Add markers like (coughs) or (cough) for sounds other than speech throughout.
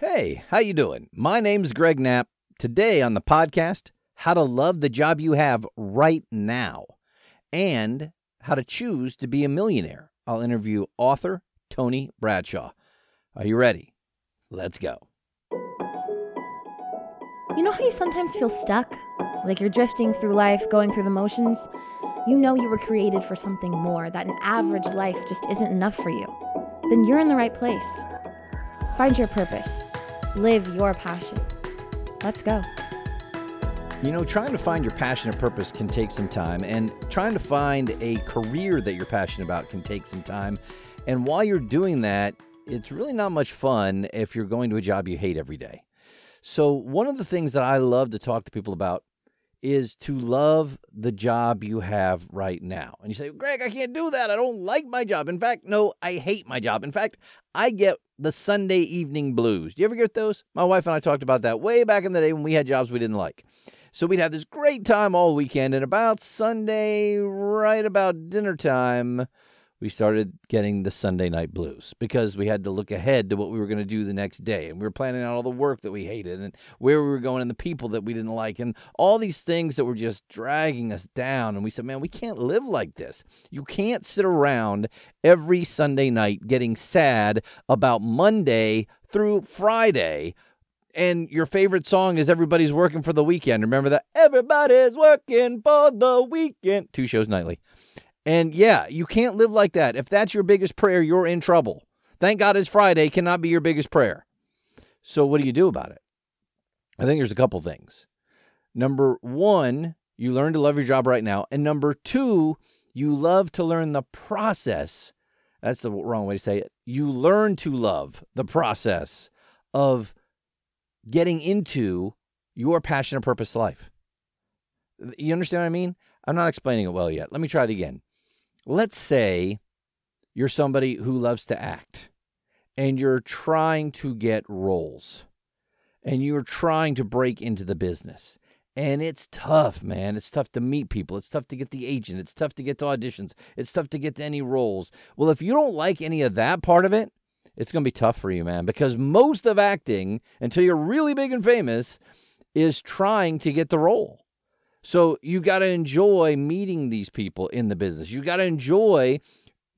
Hey, how you doing? My name's Greg Knapp. Today on the podcast, how to love the job you have right now and how to choose to be a millionaire. I'll interview author Tony Bradshaw. Are you ready? Let's go. You know how you sometimes feel stuck? Like you're drifting through life, going through the motions? You know you were created for something more, that an average life just isn't enough for you. Then you're in the right place. Find your purpose. Live your passion. Let's go. You know, trying to find your passion and purpose can take some time, and trying to find a career that you're passionate about can take some time. And while you're doing that, it's really not much fun if you're going to a job you hate every day. So, one of the things that I love to talk to people about is to love the job you have right now. And you say, Greg, I can't do that. I don't like my job. In fact, no, I hate my job. In fact, I get the Sunday evening blues. Do you ever get those? My wife and I talked about that way back in the day when we had jobs we didn't like. So we'd have this great time all weekend, and about Sunday, right about dinner time, we started getting the Sunday night blues because we had to look ahead to what we were going to do the next day. And we were planning out all the work that we hated and where we were going and the people that we didn't like and all these things that were just dragging us down. And we said, man, we can't live like this. You can't sit around every Sunday night getting sad about Monday through Friday and your favorite song is Everybody's Working for the Weekend. Remember that? Everybody's working for the weekend. Two shows nightly. And yeah, you can't live like that. If that's your biggest prayer, you're in trouble. Thank God it's Friday cannot be your biggest prayer. So, what do you do about it? I think there's a couple things. Number one, you learn to love your job right now. And number two, you love to learn the process. That's the wrong way to say it. You learn to love the process of getting into your passion and purpose life. You understand what I mean? I'm not explaining it well yet. Let me try it again let's say you're somebody who loves to act and you're trying to get roles and you're trying to break into the business. And it's tough, man. It's tough to meet people. It's tough to get the agent. It's tough to get to auditions. It's tough to get to any roles. Well, if you don't like any of that part of it, it's going to be tough for you, man, because most of acting, until you're really big and famous, is trying to get the role. So you got to enjoy meeting these people in the business. You got to enjoy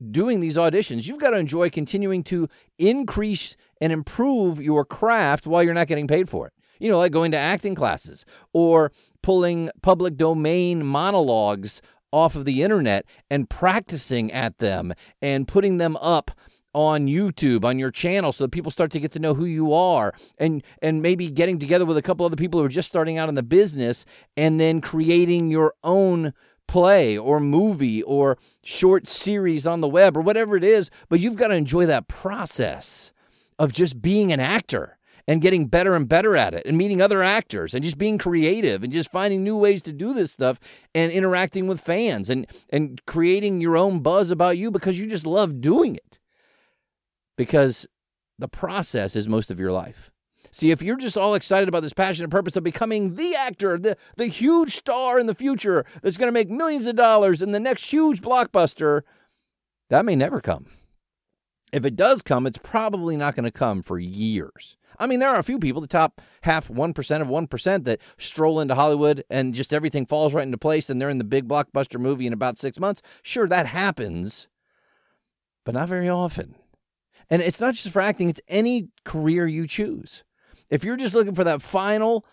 doing these auditions. You've got to enjoy continuing to increase and improve your craft while you're not getting paid for it. You know, like going to acting classes or pulling public domain monologues off of the internet and practicing at them and putting them up on YouTube on your channel so that people start to get to know who you are and and maybe getting together with a couple other people who are just starting out in the business and then creating your own play or movie or short series on the web or whatever it is. But you've got to enjoy that process of just being an actor and getting better and better at it and meeting other actors and just being creative and just finding new ways to do this stuff and interacting with fans and and creating your own buzz about you because you just love doing it because the process is most of your life. See, if you're just all excited about this passion and purpose of becoming the actor, the, the huge star in the future that's going to make millions of dollars in the next huge blockbuster, that may never come. If it does come, it's probably not going to come for years. I mean, there are a few people, the top half 1% of 1%, that stroll into Hollywood and just everything falls right into place and they're in the big blockbuster movie in about six months. Sure, that happens, but not very often. And it's not just for acting, it's any career you choose. If you're just looking for that final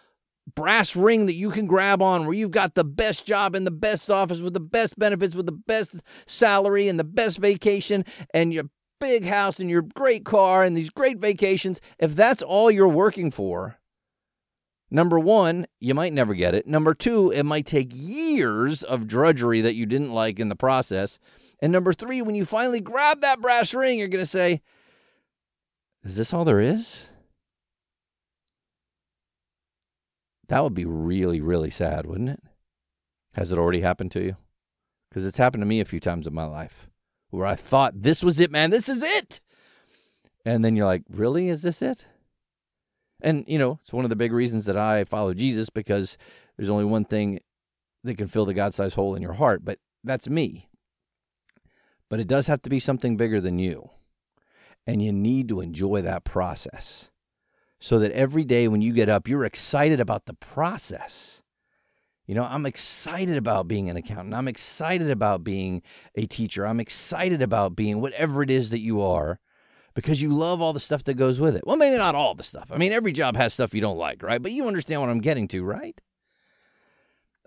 brass ring that you can grab on where you've got the best job in the best office with the best benefits, with the best salary and the best vacation and your big house and your great car and these great vacations, if that's all you're working for, Number one, you might never get it. Number two, it might take years of drudgery that you didn't like in the process. And number three, when you finally grab that brass ring, you're going to say, is this all there is? That would be really, really sad, wouldn't it? Has it already happened to you? Because it's happened to me a few times in my life where I thought, this was it, man, this is it. And then you're like, really? Is this it? And, you know, it's one of the big reasons that I follow Jesus because there's only one thing that can fill the God sized hole in your heart, but that's me. But it does have to be something bigger than you. And you need to enjoy that process. so that every day when you get up, you're excited about the process. You know, I'm excited about being an accountant. I'm excited about being a teacher. I'm excited about being whatever it is that you are because you love all the stuff that goes with it. Well, maybe not all the stuff. I mean, every job has stuff you don't like, right? But you understand what I'm getting to, right?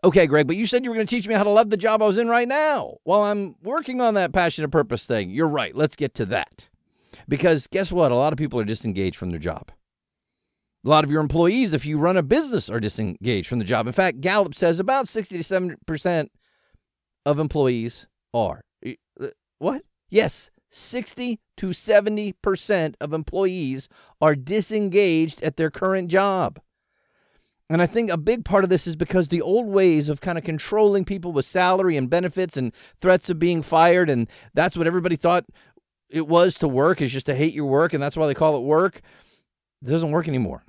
Okay, Greg, but you said you were going to teach me how to love the job I was in right now. Well, I'm working on that passion and purpose thing. You're right. Let's get to that. Because guess what? A lot of people are disengaged from their job. A lot of your employees, if you run a business, are disengaged from the job. In fact, Gallup says about 60 to 70% of employees are. Uh, what? Yes, 60 to 70% of employees are disengaged at their current job. And I think a big part of this is because the old ways of kind of controlling people with salary and benefits and threats of being fired, and that's what everybody thought it was to work, is just to hate your work, and that's why they call it work. It doesn't work anymore.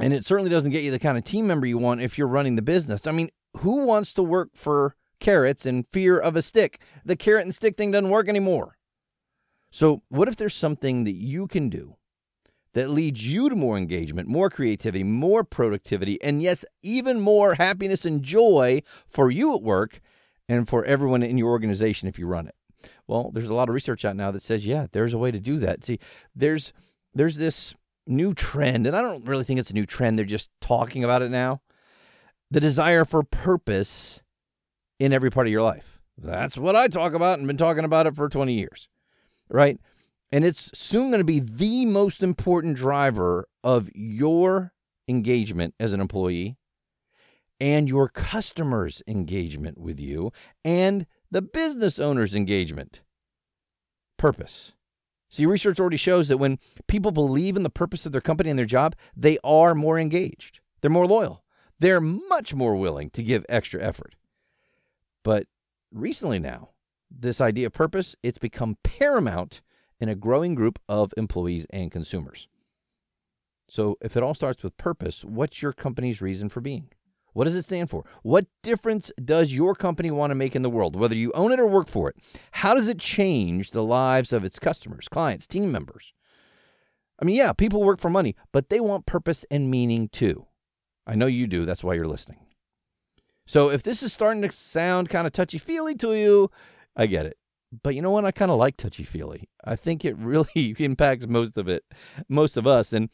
And it certainly doesn't get you the kind of team member you want if you're running the business. I mean, who wants to work for carrots and fear of a stick? The carrot and stick thing doesn't work anymore. So, what if there's something that you can do that leads you to more engagement, more creativity, more productivity, and yes, even more happiness and joy for you at work and for everyone in your organization if you run it. Well, there's a lot of research out now that says, yeah, there's a way to do that. See, there's there's this new trend, and I don't really think it's a new trend. They're just talking about it now. The desire for purpose in every part of your life. That's what I talk about and been talking about it for 20 years. Right? And it's soon going to be the most important driver of your engagement as an employee and your customers' engagement with you and the business owner's engagement. Purpose. See, research already shows that when people believe in the purpose of their company and their job, they are more engaged. They're more loyal. They're much more willing to give extra effort. But recently now, this idea of purpose, it's become paramount in a growing group of employees and consumers. So, if it all starts with purpose, what's your company's reason for being? What does it stand for? What difference does your company want to make in the world, whether you own it or work for it? How does it change the lives of its customers, clients, team members? I mean, yeah, people work for money, but they want purpose and meaning too. I know you do. That's why you're listening. So if this is starting to sound kind of touchy feely to you, I get it. But you know what? I kind of like touchy feely. I think it (laughs) really impacts most of it, most of us. And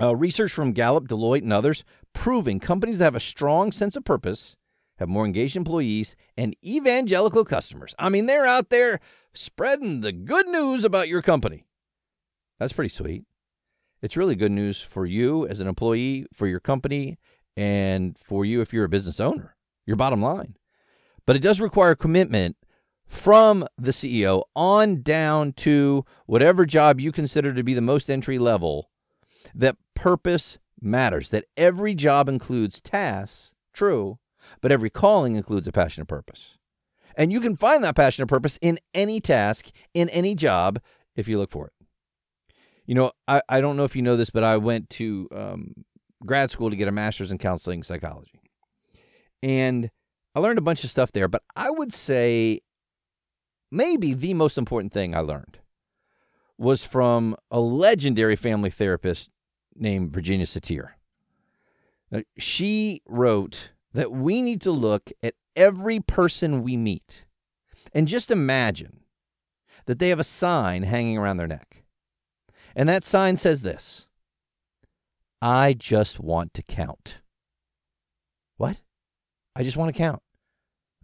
uh, research from Gallup, Deloitte, and others proving companies that have a strong sense of purpose have more engaged employees and evangelical customers. I mean, they're out there spreading the good news about your company. That's pretty sweet. It's really good news for you as an employee, for your company, and for you if you're a business owner, your bottom line. But it does require commitment from the CEO on down to whatever job you consider to be the most entry level that purpose matters, that every job includes tasks, true, but every calling includes a passion and purpose. And you can find that passion and purpose in any task, in any job, if you look for it. You know, I, I don't know if you know this, but I went to um, grad school to get a master's in counseling psychology. And I learned a bunch of stuff there, but I would say maybe the most important thing I learned was from a legendary family therapist named Virginia Satir. She wrote that we need to look at every person we meet and just imagine that they have a sign hanging around their neck. And that sign says this I just want to count. What? I just want to count.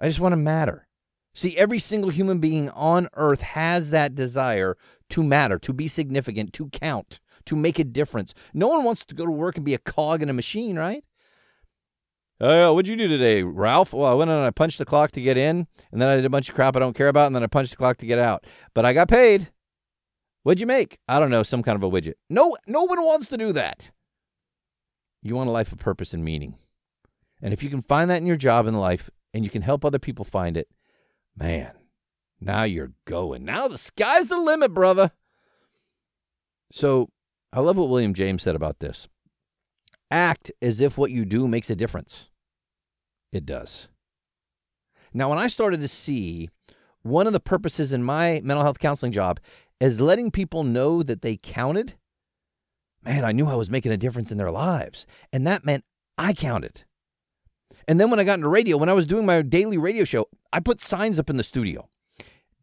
I just want to matter. See, every single human being on earth has that desire to matter, to be significant, to count to make a difference. No one wants to go to work and be a cog in a machine, right? Oh, what'd you do today, Ralph? Well, I went and I punched the clock to get in, and then I did a bunch of crap I don't care about, and then I punched the clock to get out. But I got paid. What'd you make? I don't know, some kind of a widget. No, no one wants to do that. You want a life of purpose and meaning. And if you can find that in your job in life and you can help other people find it, man, now you're going. Now the sky's the limit, brother. So I love what William James said about this. Act as if what you do makes a difference. It does. Now, when I started to see one of the purposes in my mental health counseling job is letting people know that they counted, man, I knew I was making a difference in their lives. And that meant I counted. And then when I got into radio, when I was doing my daily radio show, I put signs up in the studio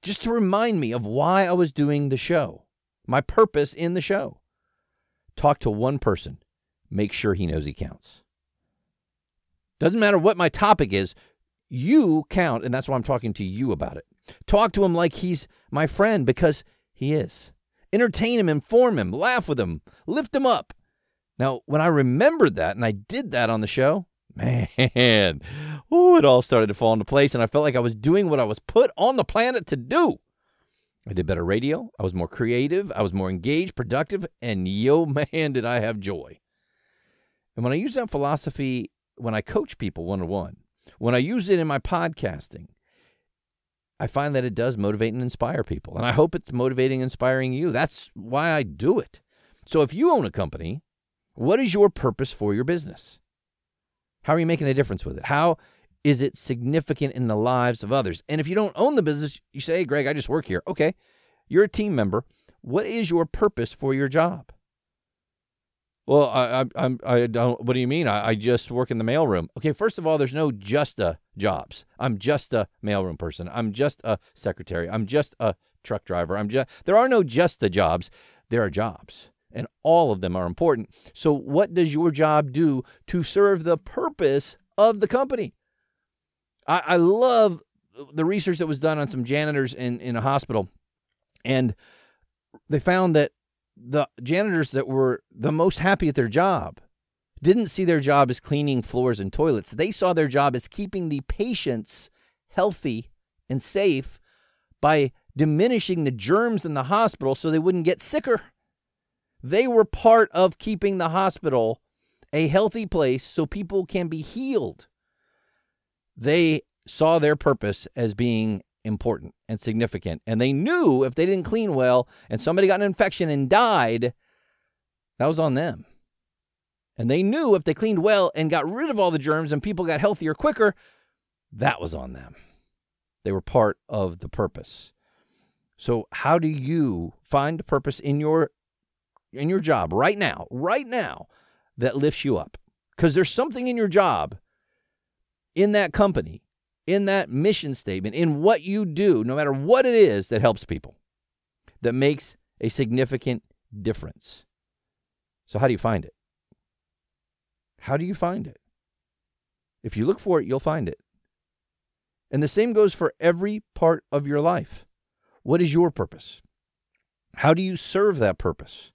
just to remind me of why I was doing the show, my purpose in the show. Talk to one person, make sure he knows he counts. Doesn't matter what my topic is, you count, and that's why I'm talking to you about it. Talk to him like he's my friend because he is. Entertain him, inform him, laugh with him, lift him up. Now, when I remembered that and I did that on the show, man, (laughs) oh, it all started to fall into place, and I felt like I was doing what I was put on the planet to do. I did better radio. I was more creative. I was more engaged, productive, and yo, (laughs) man, did I have joy. And when I use that philosophy, when I coach people one on one, when I use it in my podcasting, I find that it does motivate and inspire people. And I hope it's motivating and inspiring you. That's why I do it. So if you own a company, what is your purpose for your business? How are you making a difference with it? How is it significant in the lives of others? And if you don't own the business, you say, hey, Greg, I just work here. Okay, you're a team member. What is your purpose for your job? Well, I, I, I don't. What do you mean? I, I just work in the mailroom. Okay, first of all, there's no just a jobs. I'm just a mailroom person. I'm just a secretary. I'm just a truck driver. I'm just. There are no just the jobs. There are jobs, and all of them are important. So, what does your job do to serve the purpose of the company? I, I love the research that was done on some janitors in in a hospital, and they found that the janitors that were the most happy at their job didn't see their job as cleaning floors and toilets. They saw their job as keeping the patients healthy and safe by diminishing the germs in the hospital so they wouldn't get sicker. They were part of keeping the hospital a healthy place so people can be healed. They saw their purpose as being important and significant. And they knew if they didn't clean well and somebody got an infection and died, that was on them. And they knew if they cleaned well and got rid of all the germs and people got healthier quicker, that was on them. They were part of the purpose. So how do you find a purpose in your in your job right now, right now that lifts you up? Cuz there's something in your job in that company in that mission statement, in what you do, no matter what it is that helps people, that makes a significant difference. So, how do you find it? How do you find it? If you look for it, you'll find it. And the same goes for every part of your life. What is your purpose? How do you serve that purpose?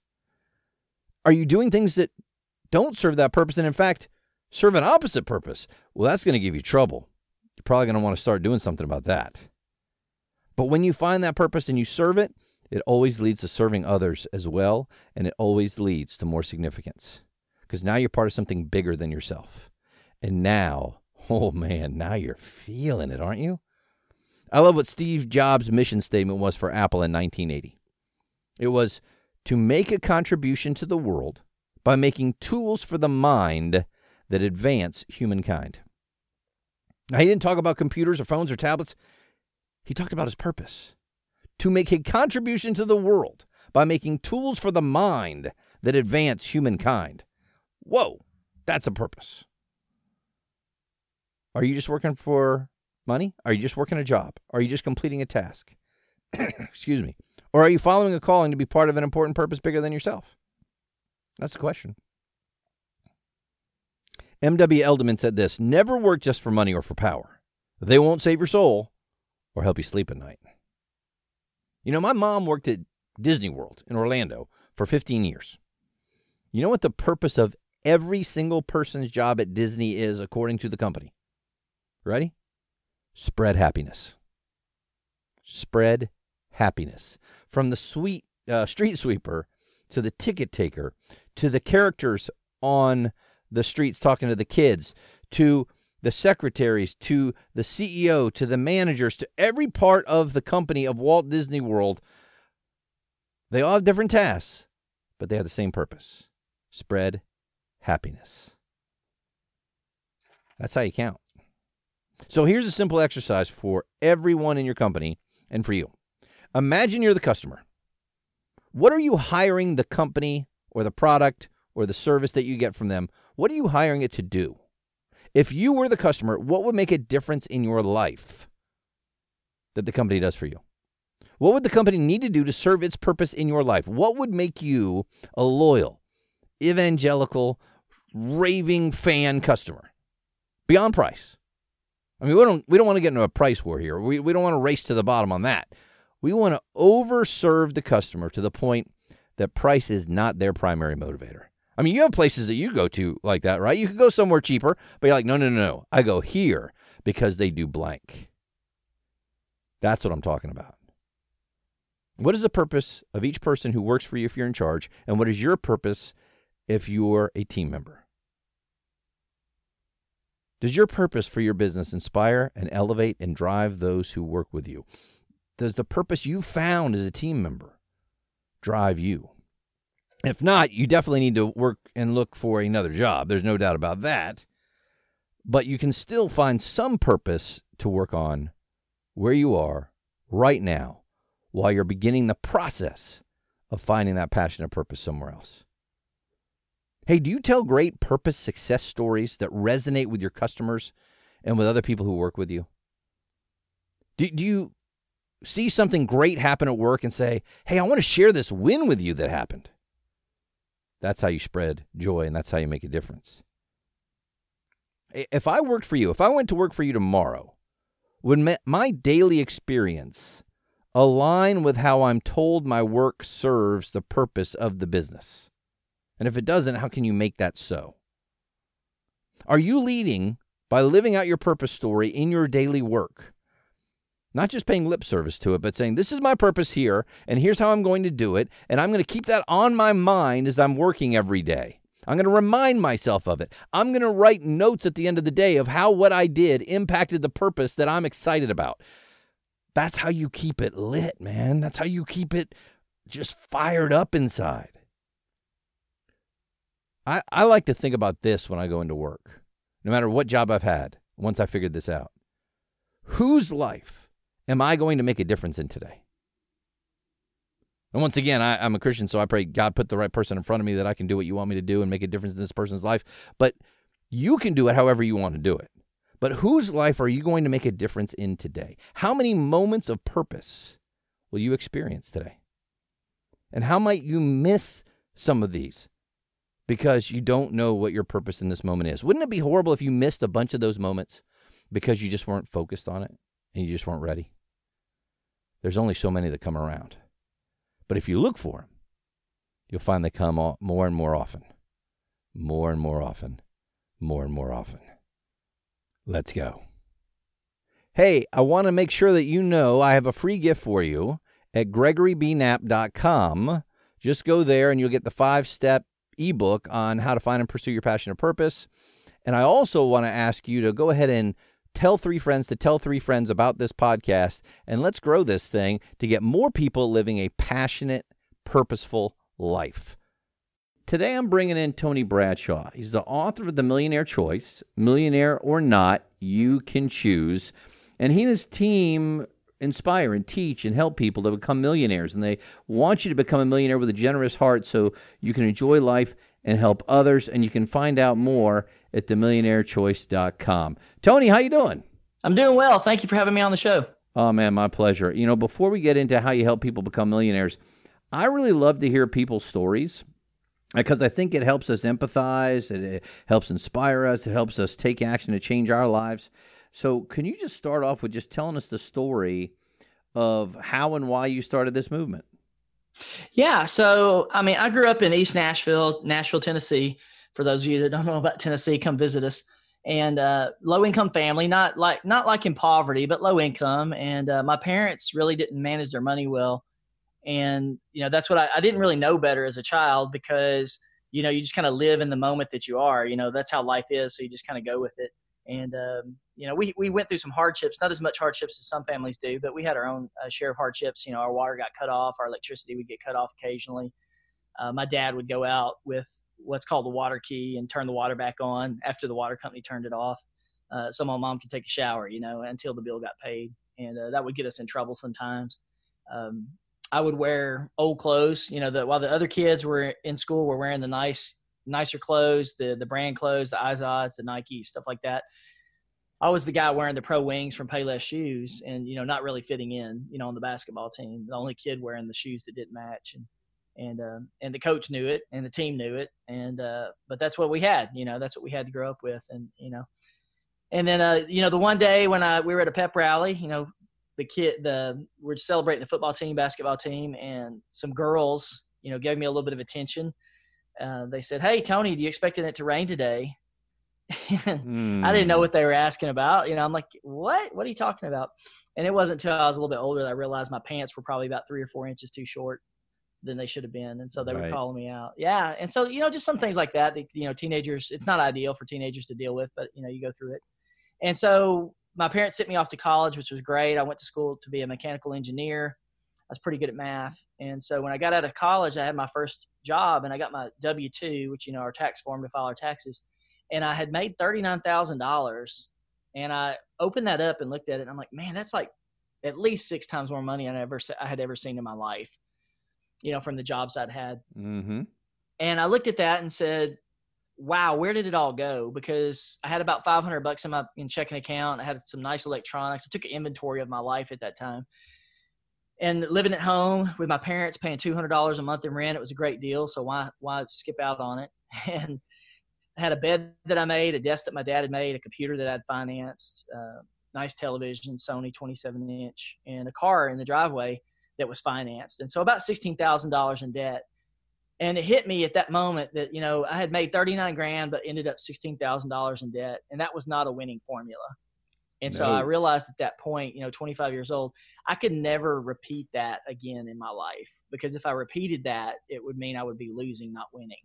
Are you doing things that don't serve that purpose and, in fact, serve an opposite purpose? Well, that's going to give you trouble you're probably going to want to start doing something about that. But when you find that purpose and you serve it, it always leads to serving others as well, and it always leads to more significance because now you're part of something bigger than yourself. And now, oh man, now you're feeling it, aren't you? I love what Steve Jobs' mission statement was for Apple in 1980. It was to make a contribution to the world by making tools for the mind that advance humankind. Now, he didn't talk about computers or phones or tablets. He talked about his purpose to make a contribution to the world by making tools for the mind that advance humankind. Whoa, that's a purpose. Are you just working for money? Are you just working a job? Are you just completing a task? (coughs) Excuse me. Or are you following a calling to be part of an important purpose bigger than yourself? That's the question. M.W. Edelman said this Never work just for money or for power. They won't save your soul or help you sleep at night. You know, my mom worked at Disney World in Orlando for 15 years. You know what the purpose of every single person's job at Disney is, according to the company? Ready? Spread happiness. Spread happiness. From the sweet uh, street sweeper to the ticket taker to the characters on the streets talking to the kids, to the secretaries, to the CEO, to the managers, to every part of the company of Walt Disney World. They all have different tasks, but they have the same purpose spread happiness. That's how you count. So here's a simple exercise for everyone in your company and for you. Imagine you're the customer. What are you hiring the company or the product or the service that you get from them, what are you hiring it to do? If you were the customer, what would make a difference in your life that the company does for you? What would the company need to do to serve its purpose in your life? What would make you a loyal, evangelical, raving fan customer beyond price? I mean, we don't we don't want to get into a price war here. We we don't want to race to the bottom on that. We want to overserve the customer to the point that price is not their primary motivator. I mean, you have places that you go to like that, right? You could go somewhere cheaper, but you're like, no, no, no, no. I go here because they do blank. That's what I'm talking about. What is the purpose of each person who works for you if you're in charge? And what is your purpose if you're a team member? Does your purpose for your business inspire and elevate and drive those who work with you? Does the purpose you found as a team member drive you? If not, you definitely need to work and look for another job. There's no doubt about that. But you can still find some purpose to work on where you are right now while you're beginning the process of finding that passion and purpose somewhere else. Hey, do you tell great purpose success stories that resonate with your customers and with other people who work with you? Do, do you see something great happen at work and say, hey, I want to share this win with you that happened? That's how you spread joy and that's how you make a difference. If I worked for you, if I went to work for you tomorrow, would my daily experience align with how I'm told my work serves the purpose of the business? And if it doesn't, how can you make that so? Are you leading by living out your purpose story in your daily work? Not just paying lip service to it, but saying, This is my purpose here, and here's how I'm going to do it. And I'm going to keep that on my mind as I'm working every day. I'm going to remind myself of it. I'm going to write notes at the end of the day of how what I did impacted the purpose that I'm excited about. That's how you keep it lit, man. That's how you keep it just fired up inside. I, I like to think about this when I go into work, no matter what job I've had, once I figured this out. Whose life am I going to make a difference in today? And once again, I, am a Christian, so I pray God put the right person in front of me that I can do what you want me to do and make a difference in this person's life. But you can do it however you want to do it. But whose life are you going to make a difference in today? How many moments of purpose will you experience today? And how might you miss some of these because you don't know what your purpose in this moment is? Wouldn't it be horrible if you missed a bunch of those moments because you just weren't focused on it and you just weren't ready? There's only so many that come around. But if you look for them, you'll find they come more and more often. More and more often. More and more often. Let's go. Hey, I want to make sure that you know I have a free gift for you at gregorybknapp.com. Just go there and you'll get the five step ebook on how to find and pursue your passion or purpose. And I also want to ask you to go ahead and tell three friends to tell three friends about this podcast, and let's grow this thing to get more people living a passionate, purposeful life. Today, I'm bringing in Tony Bradshaw. He's the author of The Millionaire Choice Millionaire or Not, You Can Choose. And he and his team inspire and teach and help people to become millionaires. And they want you to become a millionaire with a generous heart so you can enjoy life and help others. And you can find out more at themillionairechoice.com. Tony, how you doing? I'm doing well. Thank you for having me on the show. Oh man, my pleasure. You know, before we get into how you help people become millionaires, I really love to hear people's stories because I think it helps us empathize, it helps inspire us, it helps us take action to change our lives. So, can you just start off with just telling us the story of how and why you started this movement? Yeah. So, I mean, I grew up in East Nashville, Nashville, Tennessee. For those of you that don't know about Tennessee, come visit us. And uh, low income family, not like not like in poverty, but low income. And uh, my parents really didn't manage their money well. And you know, that's what I, I didn't really know better as a child because you know you just kind of live in the moment that you are. You know, that's how life is. So you just kind of go with it. And um, you know, we we went through some hardships, not as much hardships as some families do, but we had our own uh, share of hardships. You know, our water got cut off, our electricity would get cut off occasionally. Uh, my dad would go out with what's called the water key and turn the water back on after the water company turned it off. Uh, so my mom could take a shower, you know, until the bill got paid, and uh, that would get us in trouble sometimes. Um, I would wear old clothes. You know, the, while the other kids were in school were wearing the nice, nicer clothes, the the brand clothes, the Izods, the Nike stuff like that. I was the guy wearing the pro wings from Payless shoes, and you know, not really fitting in. You know, on the basketball team, the only kid wearing the shoes that didn't match, and and uh, and the coach knew it, and the team knew it, and uh, but that's what we had. You know, that's what we had to grow up with, and you know, and then uh, you know, the one day when I we were at a pep rally, you know, the kid the we're celebrating the football team basketball team and some girls you know gave me a little bit of attention uh, they said hey tony do you expecting it to rain today mm. (laughs) i didn't know hmm. what they were asking about you know i'm like what what are you talking about and it wasn't until i was a little bit older that i realized my pants were probably about three or four inches too short than they should have been and so they right. were calling me out yeah and so you know just some things like that, that you know teenagers it's not ideal for teenagers to deal with but you know you go through it and so my parents sent me off to college, which was great. I went to school to be a mechanical engineer. I was pretty good at math. And so when I got out of college, I had my first job and I got my W 2, which, you know, our tax form to file our taxes. And I had made $39,000. And I opened that up and looked at it. And I'm like, man, that's like at least six times more money I ever I had ever seen in my life, you know, from the jobs I'd had. Mm-hmm. And I looked at that and said, wow, where did it all go? Because I had about 500 bucks in my in checking account. I had some nice electronics. I took an inventory of my life at that time. And living at home with my parents, paying $200 a month in rent, it was a great deal. So why why skip out on it? (laughs) And I had a bed that I made, a desk that my dad had made, a computer that I'd financed, uh, nice television, Sony 27 inch, and a car in the driveway that was financed. And so about $16,000 in debt and it hit me at that moment that you know I had made 39 grand but ended up $16,000 in debt and that was not a winning formula. And no. so I realized at that point, you know, 25 years old, I could never repeat that again in my life because if I repeated that, it would mean I would be losing, not winning.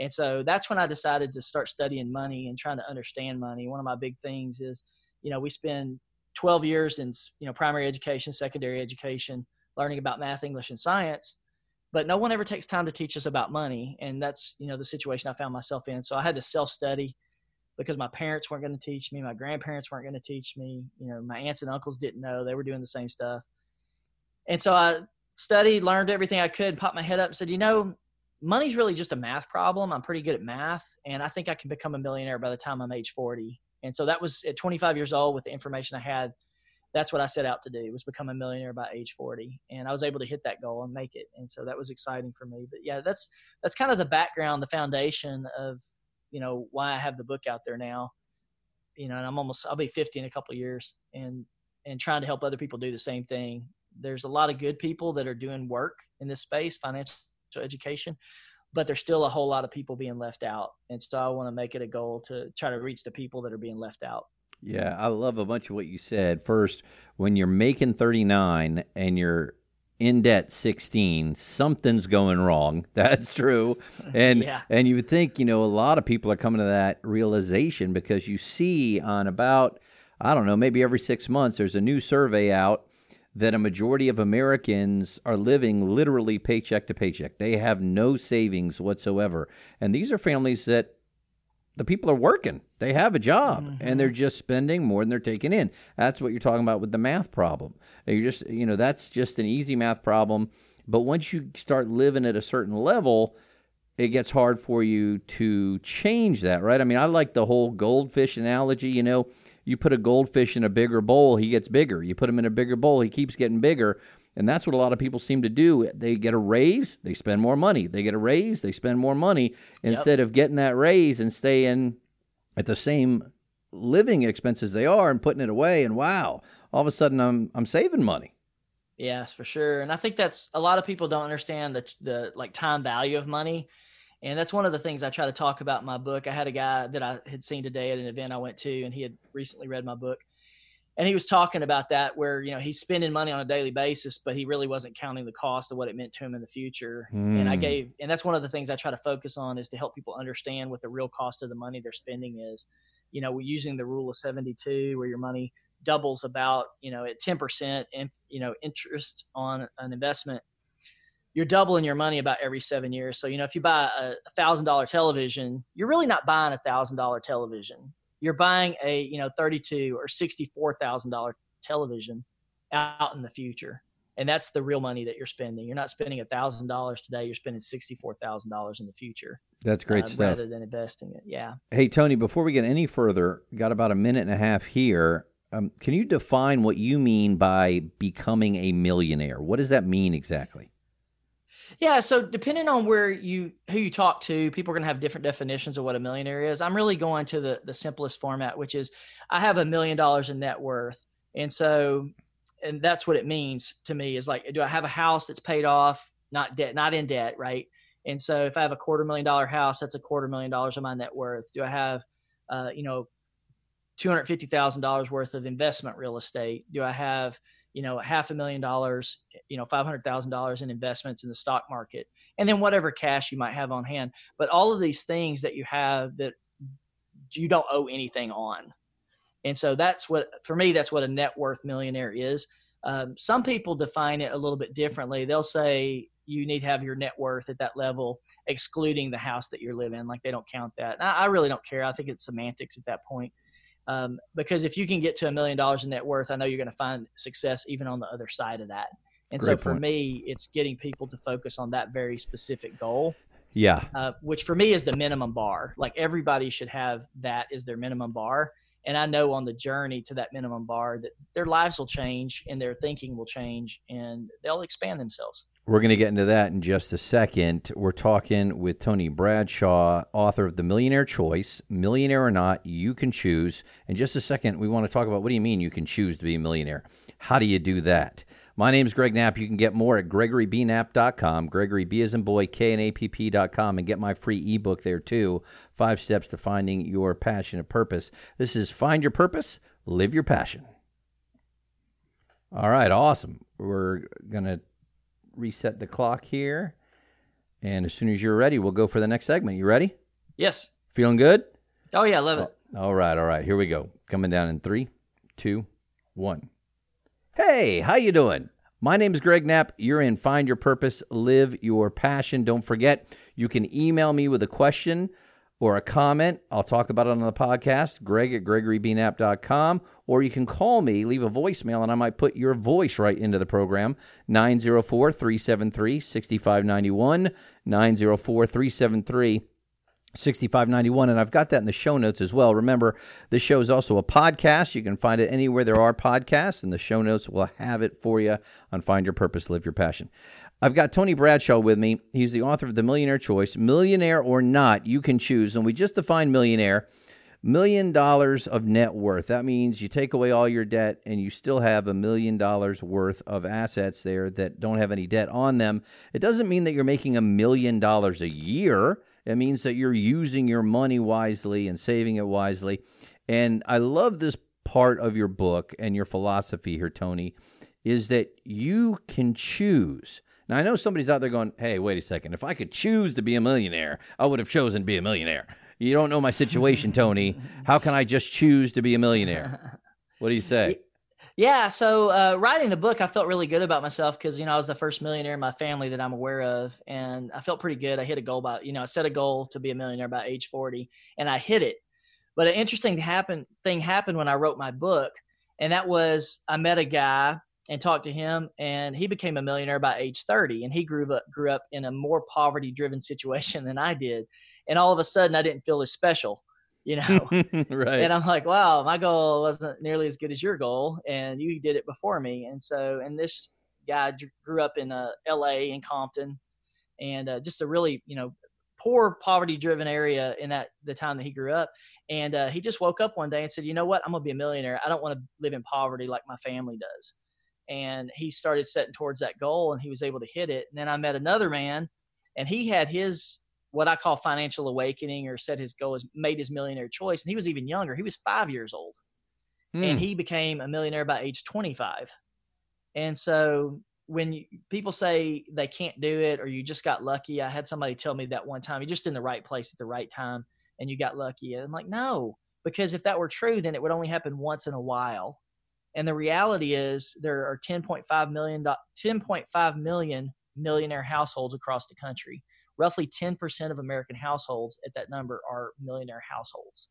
And so that's when I decided to start studying money and trying to understand money. One of my big things is, you know, we spend 12 years in, you know, primary education, secondary education, learning about math, English, and science but no one ever takes time to teach us about money and that's you know the situation i found myself in so i had to self-study because my parents weren't going to teach me my grandparents weren't going to teach me you know my aunts and uncles didn't know they were doing the same stuff. And so i studied learned everything i could popped my head up said you know money's really just a math problem. I'm pretty good at math and i think i can become a millionaire by the time i'm age 40 and so that was at 25 years old with the information i had that's what I set out to do was become a millionaire by age 40 and I was able to hit that goal and make it. And so that was exciting for me. But yeah that's that's kind of the background the foundation of you know why I have the book out there now you know and I'm almost I'll be 50 in a couple years and and trying to help other people do the same thing. There's a lot of good people that are doing work in this space financial education but there's still a whole lot of people being left out. And so I want to make it a goal to try to reach the people that are being left out. Yeah, I love a bunch of what you said. First, when you're making 39 and you're in debt 16 something's going wrong (laughs) that's true (laughs) and yeah. and you would think you know a lot of people are coming to that realization because you see on about i don't know maybe every 6 months there's a new survey out that a majority of Americans are living literally paycheck to paycheck. They have no savings whatsoever. And these are families that the people are working. They have a job mm-hmm. and they're just spending more than they're taking in. That's what you're talking about with the math problem. You just, you know, that's just an easy math problem. But once you start living at a certain level, it gets hard for you to change that, right? I mean, I like the whole goldfish analogy. You know, you put a goldfish in a bigger bowl, he gets bigger. You put him in a bigger bowl, he keeps getting bigger. And that's what a lot of people seem to do. They get a raise, they spend more money. They get a raise, they spend more money instead yep. of getting that raise and staying at the same living expenses they are and putting it away. And wow, all of a sudden I'm I'm saving money. Yes, for sure. And I think that's a lot of people don't understand the the like time value of money. And that's one of the things I try to talk about in my book. I had a guy that I had seen today at an event I went to, and he had recently read my book and he was talking about that where you know he's spending money on a daily basis but he really wasn't counting the cost of what it meant to him in the future mm. and i hmm. gave and that's one of the things i try to focus on is to help people understand what the real cost of the money they're spending is you know we're using the rule of 72 where your money doubles about you know at 10% and you know interest on an investment you're doubling your money about every seven years so you know if you buy a thousand dollar television you're really not buying a thousand dollar television you're buying a you know thirty two or sixty four thousand dollar television out in the future, and that's the real money that you're spending. You're not spending a thousand dollars today; you're spending sixty four thousand dollars in the future. That's great uh, stuff. Rather than investing it, yeah. Hey Tony, before we get any further, got about a minute and a half here. Um, can you define what you mean by becoming a millionaire? What does that mean exactly? Yeah, so depending on where you who you talk to, people are going to have different definitions of what a millionaire is. I'm really going to the the simplest format, which is I have a million dollars in net worth, and so and that's what it means to me is like do I have a house that's paid off, not debt, not in debt, right? And so if I have a quarter million dollar house, that's a quarter million dollars of my net worth. Do I have, uh, you know, two hundred fifty thousand dollars worth of investment real estate? Do I have you know, half a million dollars, you know, $500,000 in investments in the stock market, and then whatever cash you might have on hand. But all of these things that you have that you don't owe anything on. And so that's what, for me, that's what a net worth millionaire is. Um, some people define it a little bit differently. They'll say you need to have your net worth at that level, excluding the house that you're living. Like they don't count that. I, I really don't care. I think it's semantics at that point. Um, because if you can get to a million dollars in net worth, I know you're going to find success even on the other side of that. And Great so for point. me, it's getting people to focus on that very specific goal. Yeah. Uh, which for me is the minimum bar. Like everybody should have that as their minimum bar. And I know on the journey to that minimum bar that their lives will change and their thinking will change and they'll expand themselves. We're going to get into that in just a second. We're talking with Tony Bradshaw, author of The Millionaire Choice Millionaire or Not, You Can Choose. In just a second, we want to talk about what do you mean you can choose to be a millionaire? How do you do that? My name is Greg Knapp. You can get more at gregorybknapp.com, Gregory B as in boy, K and A-P-P.com, and get my free ebook there too, Five Steps to Finding Your Passion and Purpose. This is Find Your Purpose, Live Your Passion. All right, awesome. We're going to reset the clock here. And as soon as you're ready, we'll go for the next segment. You ready? Yes. Feeling good? Oh yeah, I love it. Oh, all right, all right. Here we go. Coming down in three, two, one. Hey, how you doing? My name is Greg Knapp. You're in Find Your Purpose, Live Your Passion. Don't forget, you can email me with a question or a comment. I'll talk about it on the podcast, greg at gregorybknapp.com, or you can call me, leave a voicemail, and I might put your voice right into the program. 904 373 6591. 904 373 6591 and I've got that in the show notes as well. Remember, this show is also a podcast. You can find it anywhere there are podcasts and the show notes will have it for you on Find Your Purpose, Live Your Passion. I've got Tony Bradshaw with me. He's the author of The Millionaire Choice. Millionaire or not, you can choose. And we just defined millionaire million dollars of net worth. That means you take away all your debt and you still have a million dollars worth of assets there that don't have any debt on them. It doesn't mean that you're making a million dollars a year. It means that you're using your money wisely and saving it wisely. And I love this part of your book and your philosophy here, Tony, is that you can choose. Now, I know somebody's out there going, hey, wait a second. If I could choose to be a millionaire, I would have chosen to be a millionaire. You don't know my situation, (laughs) Tony. How can I just choose to be a millionaire? What do you say? Yeah. So, uh, writing the book, I felt really good about myself because, you know, I was the first millionaire in my family that I'm aware of. And I felt pretty good. I hit a goal by, you know, I set a goal to be a millionaire by age 40 and I hit it. But an interesting happen, thing happened when I wrote my book. And that was I met a guy and talked to him and he became a millionaire by age 30 and he grew up grew up in a more poverty driven situation than I did and all of a sudden I didn't feel as special you know? (laughs) Right. And I'm like wow my goal wasn't nearly as good as your goal and you did it before me. And so and this guy grew up in uh, LA in Compton and uh, just a really you know poor poverty driven area in that the time that he grew up and uh, he just woke up one day and said you know what? I'm gonna be a millionaire. I don't want to live in poverty like my family does and he started setting towards that goal and he was able to hit it. And then i met another man and he had his what i call financial awakening or set his goal as made his millionaire choice and he was even younger. He was five years old. Mm. and he became a millionaire by age 25 and so when you, people say they can't do it or you just got lucky i had somebody tell me that one time you're just in the right place at the right time and you got lucky. And i'm like no because if that were true then it would only happen once in a while and the reality is there are 10.5 million 10.5 million millionaire households across the country. Roughly 10% of American households at that number are millionaire households.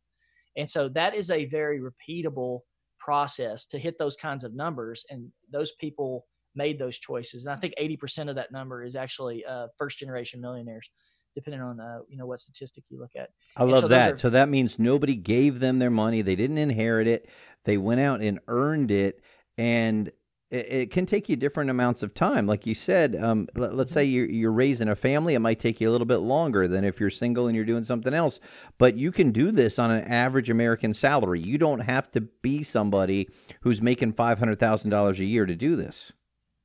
And so that is a very repeatable process to hit those kinds of numbers and those people made those choices. And I think 80% of that number is actually uh, first generation millionaires, depending on uh, you know what statistic you look at. I love so that. Are, so that means nobody gave them their money. They didn't inherit it. They went out and earned it. And it, it can take you different amounts of time. Like you said, um, let, us say you're, you're raising a family, it might take you a little bit longer than if you're single and you're doing something else. But you can do this on an average American salary. You don't have to be somebody who's making $500,000 a year to do this.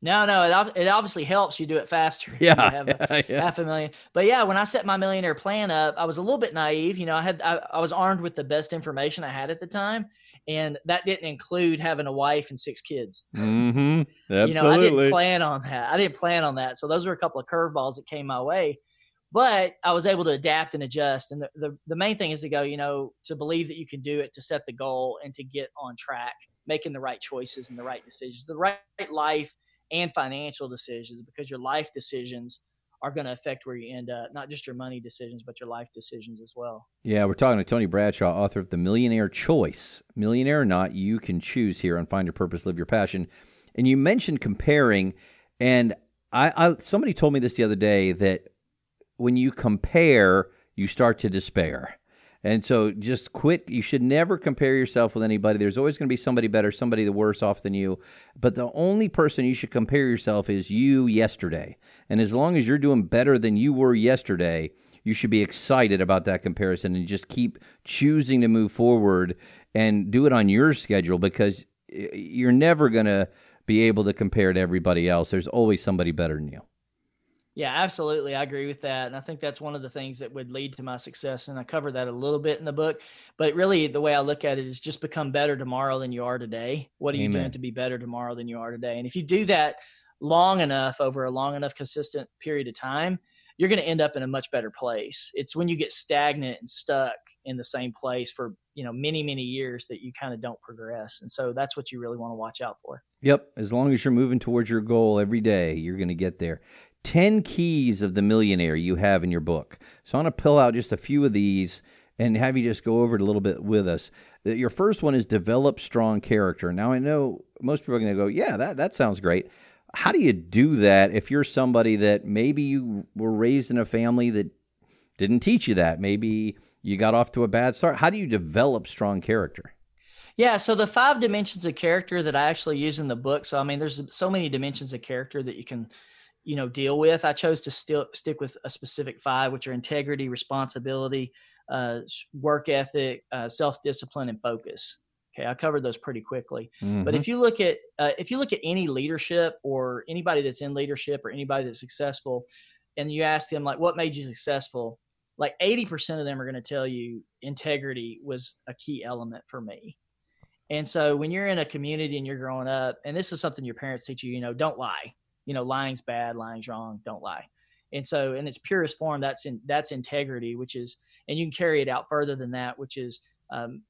No, no, it, it obviously helps you do it faster. (laughs) Yeah, (laughs) yeah, yeah, half a million. But yeah, when I set my millionaire plan up, I was a little bit naive. You know, I had I, I, was armed with the best information I had at the time, and that didn't include having a wife and six kids. (laughs) Mm-hmm. Absolutely. you know, I didn't plan on that. I didn't plan on that. So those were a couple of curveballs that came my way. But I was able to adapt and adjust. And the, the, the main thing is to go, you know, to believe that you can do it, to set the goal, and to get on track, making the right choices and the right decisions, the right life and financial decisions because your life decisions are going to affect where you end up, not just your money decisions, but your life decisions as well. Yeah, we're talking to Tony Bradshaw, author of The Millionaire Choice. Millionaire or not, you can choose here on Find Your Purpose, Live Your Passion. And you mentioned comparing, and I, I somebody told me this the other day that when you compare, you start to despair. And so just quit. You should never compare yourself with anybody. There's always going to be somebody better, somebody the worse off than you. But the only person you should compare yourself is you yesterday. And as long as you're doing better than you were yesterday, you should be excited about that comparison and just keep choosing to move forward and do it on your schedule because eh, you're never going to be able to compare to everybody else. There's always somebody better than you. Yeah, absolutely. I agree with that. And I think that's one of the things that would lead to my success. And I cover that a little bit in the book. But really, the way I look at it is just become better tomorrow than you are today. What are Amen. you doing to be better tomorrow than you are today? And if you do that long enough over a long enough, consistent period of time, you're going to end up in a much better place. It's when you get stagnant and stuck in the same place for, you know, many, many years that you kind of don't progress. And so that's what you really want to watch out for. Yep. As long as you're moving towards your goal every day, you're going to get there. 10 keys of the millionaire you have in your book. So I'm going to pull out just a few of these and have you just go over it a little bit with us. Uh, your first one is develop strong character. Now I know most people are going to go, "Yeah, that that sounds great." How do you do that if you're somebody that maybe you were raised in a family that didn't teach you that? Maybe you got off to a bad start. How do you develop strong character? Yeah, so the five dimensions of character that I actually use in the book. So I mean, there's so many dimensions of character that you can you know deal with. I chose to still stick with a specific five which are integrity responsibility uh, work ethic uh, self-discipline and focus. Okay i covered those pretty quickly. Mm-hmm. but if you look at uh, if you look at any leadership or anybody that's in leadership or anybody that's successful and you ask them like what made you successful? Like 80% of them are going to tell you integrity was a key element for me. And so when you're in a community and you're growing up and this is something your parents teach you you know don't lie you know, lying's bad, lying's wrong, don't lie. And so in its purest form, that's in that's integrity, which is, and you can carry it out further than that, which is um,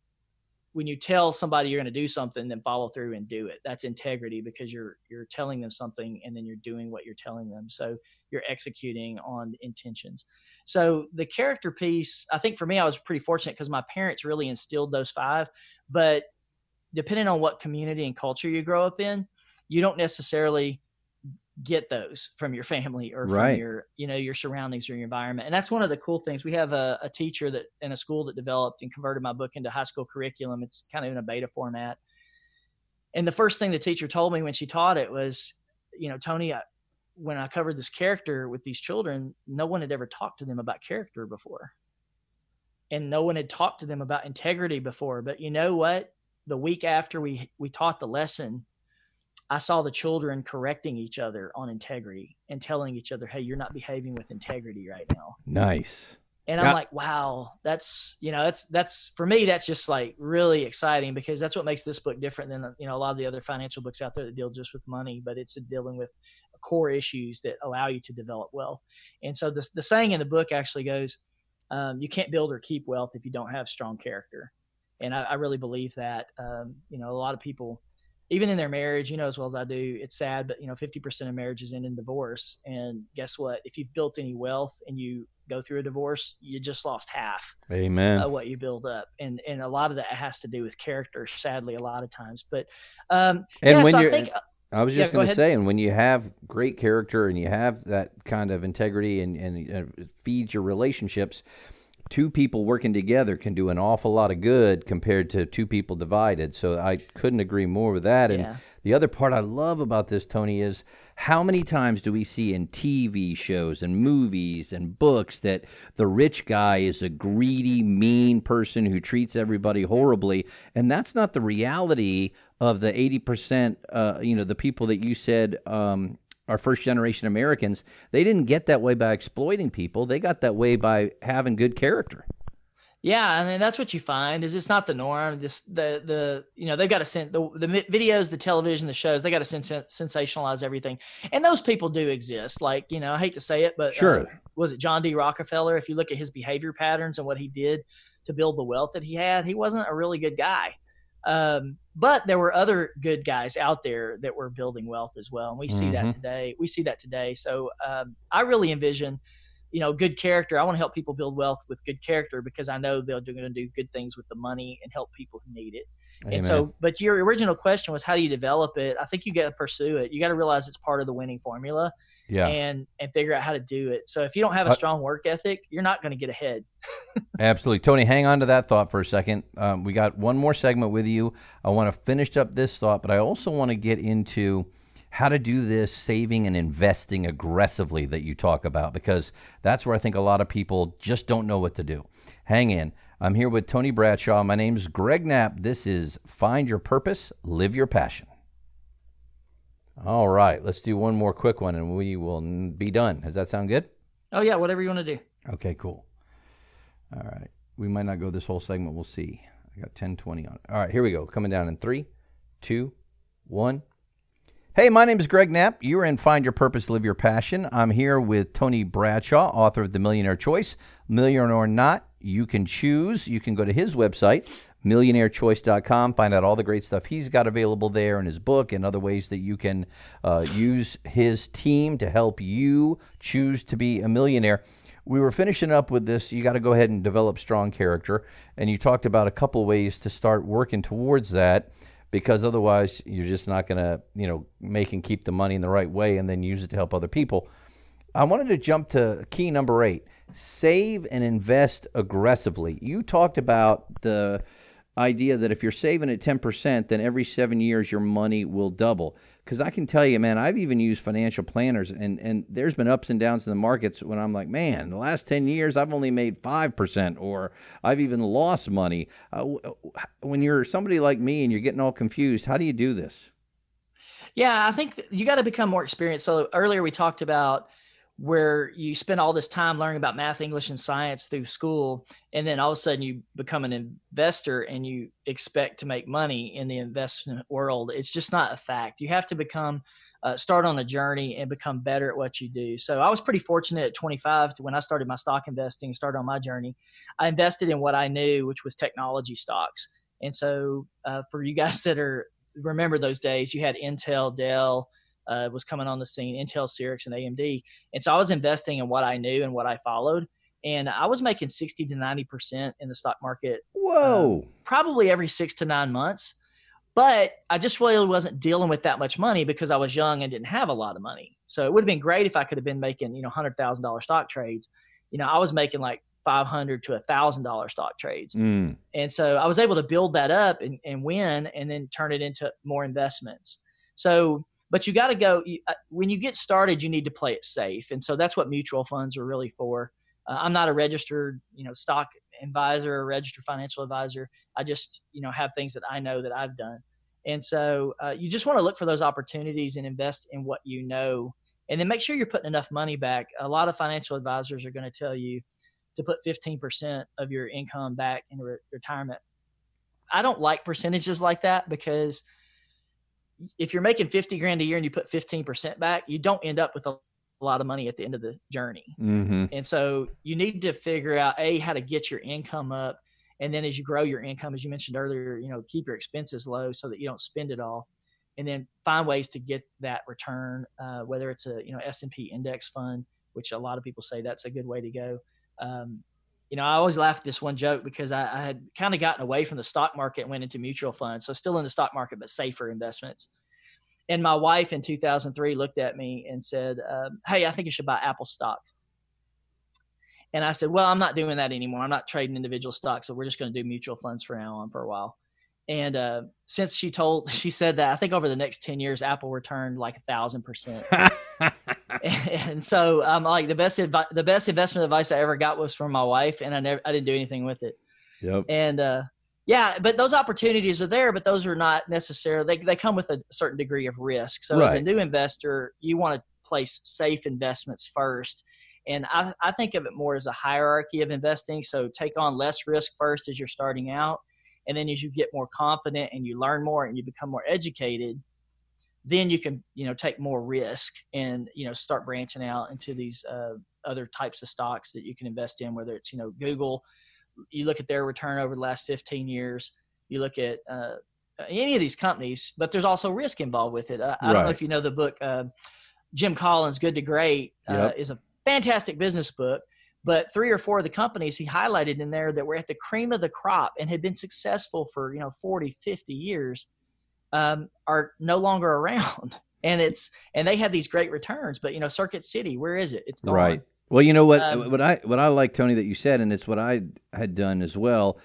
when you tell somebody you're going to do something, then follow through and do it. That's integrity because you're you're telling them something and then you're doing what you're telling them. So you're executing on intentions. So the character piece, I think for me, I was pretty fortunate because my parents really instilled those five. But depending on what community and culture you grow up in, you don't necessarily get those from your family or from right. your you know your surroundings or your environment. And that's one of the cool things. We have a, a, teacher that in a school that developed and converted my book into high school curriculum. It's kind of in a beta format. And the first thing the teacher told me when she taught it was you know tony I, when i covered this character with these children no one had ever talked to them about character before. And no one had talked to them about integrity before. But you know what? The week after we we taught the lesson I saw the children correcting each other on integrity and telling each other, "Hey, you're not behaving with integrity right now." Nice. And I'm like, "Wow, that's you know, that's that's for me. That's just like really exciting because that's what makes this book different than you know a lot of the other financial books out there that deal just with money, but it's dealing with core issues that allow you to develop wealth. And so the the saying in the book actually goes, um, "You can't build or keep wealth if you don't have strong character." And I, I really believe that. Um, you know, a lot of people even in their marriage, you know as well as I do, it's sad, but you know, 50% of marriages end in divorce. And guess what? If you've built any wealth and you go through a divorce, you just lost half. Amen. Of what you build up, and and a lot of that has to do with character. Sadly, a lot of times, but um, and yeah, when so you're think, I was just go going to say, and when you have great character and you have that kind of integrity and, and uh, it feeds your relationships, two people working together can do an awful lot of good compared to two people divided. So I couldn't agree more with that. And Yeah. the other part I love about this, Tony, is how many times do we see in TV shows and movies and books that the rich guy is a greedy, mean person who treats everybody horribly, and that's not the reality of the eighty percent. Uh, you know, the people that you said. Um, are first generation Americans. They didn't get that way by exploiting people. They got that way by having good character. Yeah, and that's what you find is it's not the norm. This the the you know they've got to send the the videos, the television, the shows. They got to sens- sensationalize everything, and those people do exist. Like you know, I hate to say it, but Sure. uh, was it John D. Rockefeller? If you look at his behavior patterns and what he did to build the wealth that he had, he wasn't a really good guy. Um, but there were other good guys out there that were building wealth as well, and we see Mhm. that today. We see that today. So um, I really envision you know, good character. I want to help people build wealth with good character because I know they're going to do good things with the money and help people who need it. Amen. And so, but your original question was how do you develop it? I think you got to pursue it. You got to realize it's part of the winning formula yeah, and and figure out how to do it. So if you don't have a Uh, strong work ethic, you're not going to get ahead. (laughs) Absolutely. Tony, hang on to that thought for a second. Um, we got one more segment with you. I want to finish up this thought, but I also want to get into how to do this saving and investing aggressively that you talk about, because that's where I think a lot of people just don't know what to do. Hang in. I'm here with Tony Bradshaw. My name's Greg Knapp. This is Find Your Purpose, Live Your Passion. All right, let's do one more quick one and we will be done. Does that sound good? Oh yeah, whatever you want to do. Okay, cool. All right. We might not go this whole segment. We'll see. I got 1020 on it. All right, here we go. Coming down in three, two, one. Hey, my name is Greg Knapp. You're in Find Your Purpose, Live Your Passion. I'm here with Tony Bradshaw, author of The Millionaire Choice. Millionaire or not, you can choose. You can go to his website, millionairechoice.com, find out all the great stuff he's got available there in his book and other ways that you can uh, use his team to help you choose to be a millionaire. We were finishing up with this. You got to go ahead and develop strong character. And you talked about a couple ways to start working towards that because otherwise you're just not going to, you know, make and keep the money in the right way and then use it to help other people. I wanted to jump to key number eight save and invest aggressively. You talked about the idea that if you're saving at 10%, then every seven years your money will double. Because I can tell you, man, I've even used financial planners, and, and there's been ups and downs in the markets when I'm like, man, the last 10 years I've only made 5%, or I've even lost money. Uh, when you're somebody like me and you're getting all confused, how do you do this? Yeah, I think you got to become more experienced. So earlier we talked about where you spend all this time learning about math, English, and science through school, and then all of a sudden you become an investor and you expect to make money in the investment world. It's just not a fact. You have to become uh, start on a journey and become better at what you do. So I was pretty fortunate at 25 to when I started my stock investing, started on my journey. I invested in what I knew, which was technology stocks. And so uh, for you guys (laughs) that are remember those days, you had Intel, Dell uh, was coming on the scene, Intel, Cyrix, and AMD. And so I was investing in what I knew and what I followed. And I was making 60 to 90% in the stock market Whoa. probably every six to nine months. But I just really wasn't dealing with that much money because I was young and didn't have a lot of money. So it would have been great if I could have been making, you know, hundred thousand dollar stock trades. You know, I was making like five hundred to a thousand dollar stock trades. Mm. And so I was able to build that up and, and win and then turn it into more investments. So, but you got to go uh, when you get started, you need to play it safe. And so that's what mutual funds are really for. Uh, I'm not a registered, you know, stock advisor or registered financial advisor. I just, you know, have things that I know that I've done. And so uh, you just want to look for those opportunities and invest in what you know. And then make sure you're putting enough money back. A lot of financial advisors are going to tell you to put 15% of your income back in re- retirement. I don't like percentages like that because if you're making 50 grand a year and you put 15% back, you don't end up with a lot of money at the end of the journey. hmm And so you need to figure out a how to get your income up, and then as you grow your income, as you mentioned earlier, you know keep your expenses low so that you don't spend it all, and then find ways to get that return. Uh, whether it's a you know S and P index fund, which a lot of people say that's a good way to go. Um, you know, I always laugh at this one joke because I, I had kind of gotten away from the stock market and went into mutual funds, so still in the stock market but safer investments. And my wife in 2003 looked at me and said, um, "Hey, I think you should buy Apple stock." And I said, "Well, I'm not doing that anymore. I'm not trading individual stocks, so we're just going to do mutual funds for now on for a while." And uh, since she told, (laughs) she said that I think over the next ten years, Apple returned like a thousand percent. (laughs) (laughs) and so I'm um, like the best advi- the best investment advice I ever got was from my wife, and I never I didn't do anything with it. Yep. And uh, yeah, but those opportunities are there, but those are not necessarily they they come with a certain degree of risk. So right. as a new investor, you want to place safe investments first. And I, I think of it more as a hierarchy of investing. So take on less risk first as you're starting out. And then as you get more confident and you learn more and you become more educated, then you can you know take more risk and you know start branching out into these uh, other types of stocks that you can invest in whether it's you know google. You look at their return over the last 15 years. You look at uh, any of these companies but there's also risk involved with it. I, I don't know if you know the book uh, jim collins good to great uh, yep. is a fantastic business book but three or four of the companies he highlighted in there that were at the cream of the crop and had been successful for you know 40 50 years um, are no longer around. (laughs) And it's and they had these great returns, but you know, Circuit City, where is it? It's gone. Right. Well, you know what? Um, what I what I like, Tony, that you said, and it's what I had done as well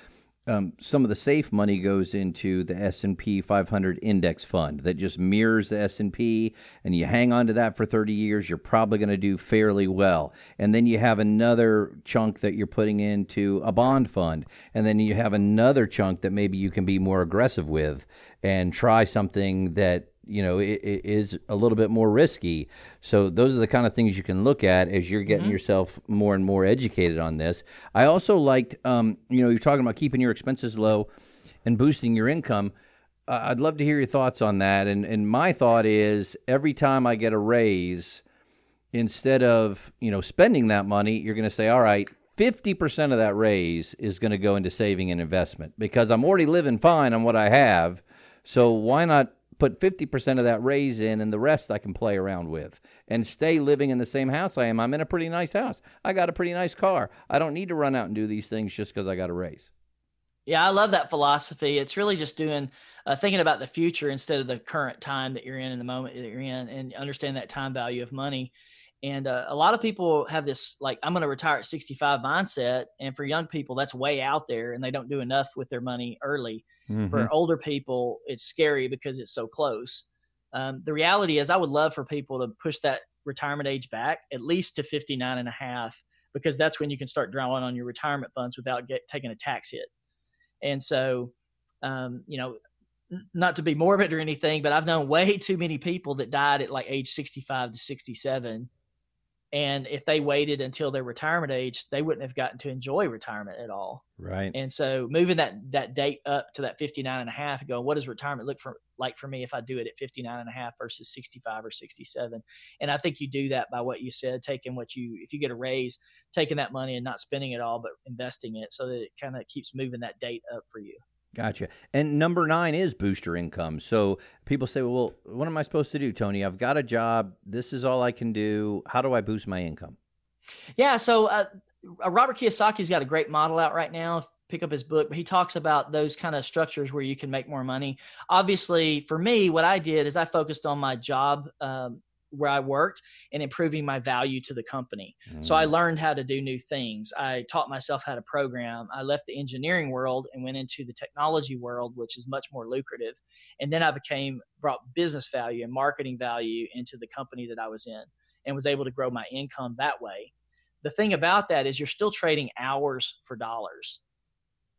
um, some of the safe money goes into the S&P 500 index fund that just mirrors the S&P and you hang on to that for 30 years you're probably going to do fairly well. And then you have another chunk that you're putting into a bond fund and then you have another chunk that maybe you can be more aggressive with and try something that you know it, it is a little bit more risky. So those are the kind of things you can look at as you're getting mm-hmm. yourself more and more educated on this. I also liked um, you know you're talking about keeping your expenses low and boosting your income. Uh, i'd love to hear your thoughts on that. And and my thought is every time i get a raise instead of you know spending that money you're going to say all right 50% of that raise is going to go into saving and investment because i'm already living fine on what i have. So why not put 50% of that raise in and the rest I can play around with and stay living in the same house I am. I'm in a pretty nice house. I got a pretty nice car. I don't need to run out and do these things just because I got a raise. Yeah, I love that philosophy. It's really just doing, uh, thinking about the future instead of the current time that you're in, in the moment that you're in, and understand that time value of money. And uh, a lot of people have this like I'm going to retire at 65 mindset, and for young people that's way out there, and they don't do enough with their money early. Mm-hmm. For older people, it's scary because it's so close. Um, the reality is, I would love for people to push that retirement age back at least to 59 and a half, because that's when you can start drawing on your retirement funds without get, taking a tax hit. And so, um, you know, not to be morbid or anything, but I've known way (laughs) too many people that died at like age 65 to 67 and if they waited until their retirement age they wouldn't have gotten to enjoy retirement at all. Right. And so moving that that date up to that 59 and a half and going what does retirement look for like for me if i do it at 59 and a half versus 65 or 67 and i think you do that by what you said taking what you if you get a raise taking that money and not spending it all but investing it so that it kind of keeps moving that date up for you Gotcha. And number nine is booster income. So people say, well, what am I supposed to do, Tony? I've got a job. This is all I can do. How do I boost my income? Yeah. So uh, Robert Kiyosaki's got a great model out right now. Pick up his book, but he talks about those kind of structures where you can make more money. Obviously, for me, what I did is I focused on my job um, where I worked and improving my value to the company. Mm. So I mm. learned how to do new things. I taught myself how to program. I left the engineering world and went into the technology world, which is much more lucrative. And then I became brought business value and marketing value into the company that I was in and was able to grow my income that way. The thing about that is you're still trading hours for dollars.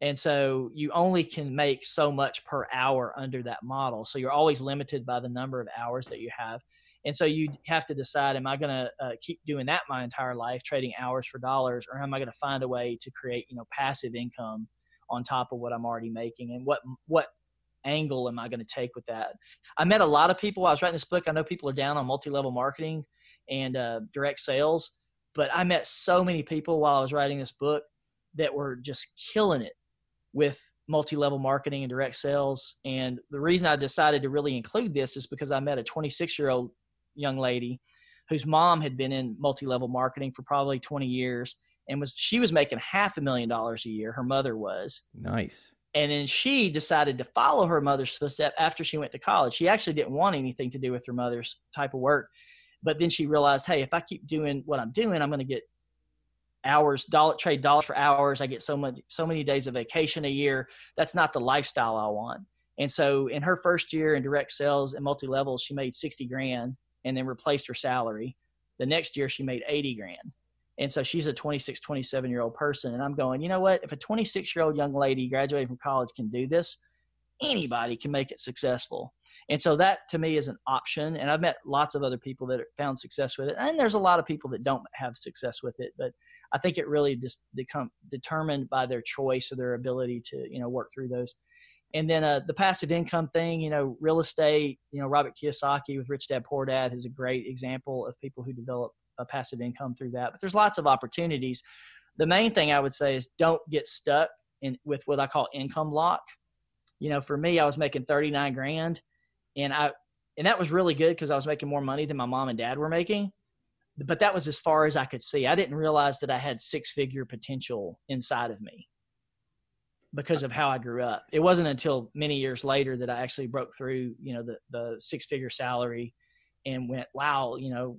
And so you only can make so much per hour under that model. So you're always limited by the number of hours that you have. And so you have to decide: Am I going to uh, keep doing that my entire life, trading hours for dollars, or am I going to find a way to create, you know, passive income on top of what I'm already making? And what what angle am I going to take with that? I met a lot of people. While I was writing this book. I know people are down on multi-level marketing and uh, direct sales, but I met so many people while I was writing this book that were just killing it with multi-level marketing and direct sales. And the reason I decided to really include this is because I met a 26 year old young lady whose mom had been in multi-level marketing for probably 20 years and was she was making half a million dollars a year her mother was nice And then she decided to follow her mother's footsteps after she went to college. She actually didn't want anything to do with her mother's type of work. But then she realized, hey, if I keep doing what I'm doing, I'm going to get hours, dollar trade dollars for hours. I get so much, so many days of vacation a year. That's not the lifestyle I want. And so in her first year in direct sales and multi levels, she made 60 grand and then replaced her salary. The next year she made 80 grand. And so she's a 26, 27 year old person. And I'm going, you know what? If a 26 year old young lady graduating from college can do this, anybody can make it successful. And so that to me is an option. And I've met lots of other people that found success with it. And there's a lot of people that don't have success with it. But I think it really just become determined by their choice or their ability to, you know, work through those. And then uh, the passive income thing, you know, real estate, you know, Robert Kiyosaki with Rich Dad Poor Dad is a great example of people who develop a passive income through that. But there's lots of opportunities. The main thing I would say is don't get stuck in with what I call income lock. You know, for me, I was making 39 grand and I, and that was really good because I was making more money than my mom and dad were making. But that was as far as I could see. I didn't realize that I had six figure potential inside of me because of how I grew up. It wasn't until many years later that I actually broke through, you know, the, the six figure salary and went, wow, you know,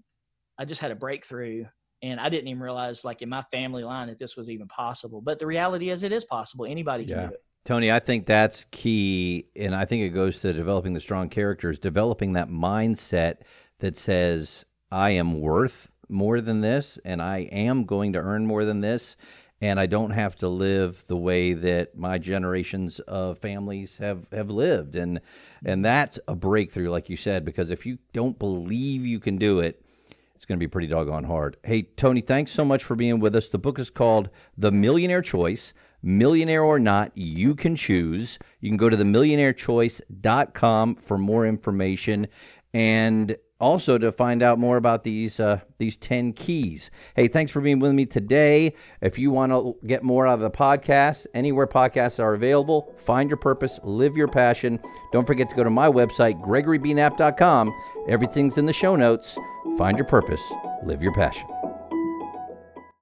I just had a breakthrough and I didn't even realize like in my family line that this was even possible. But the reality is it is possible. Anybody can yeah. do it. Tony, I think that's key. And I think it goes to developing the strong characters, developing that mindset that says, I am worth more than this and I am going to earn more than this and I don't have to live the way that my generations of families have have lived and and that's a breakthrough like you said because if you don't believe you can do it it's going to be pretty doggone hard. Hey Tony, thanks so much for being with us. The book is called The Millionaire Choice. Millionaire or not, you can choose. You can go to themillionairechoice.com for more information. And also to find out more about these uh, these 10 keys. Hey, thanks for being with me today. If you want to get more out of the podcast, anywhere podcasts are available, find your purpose, live your passion. Don't forget to go to my website, gregorybknapp.com. Everything's in the show notes. Find your purpose, live your passion.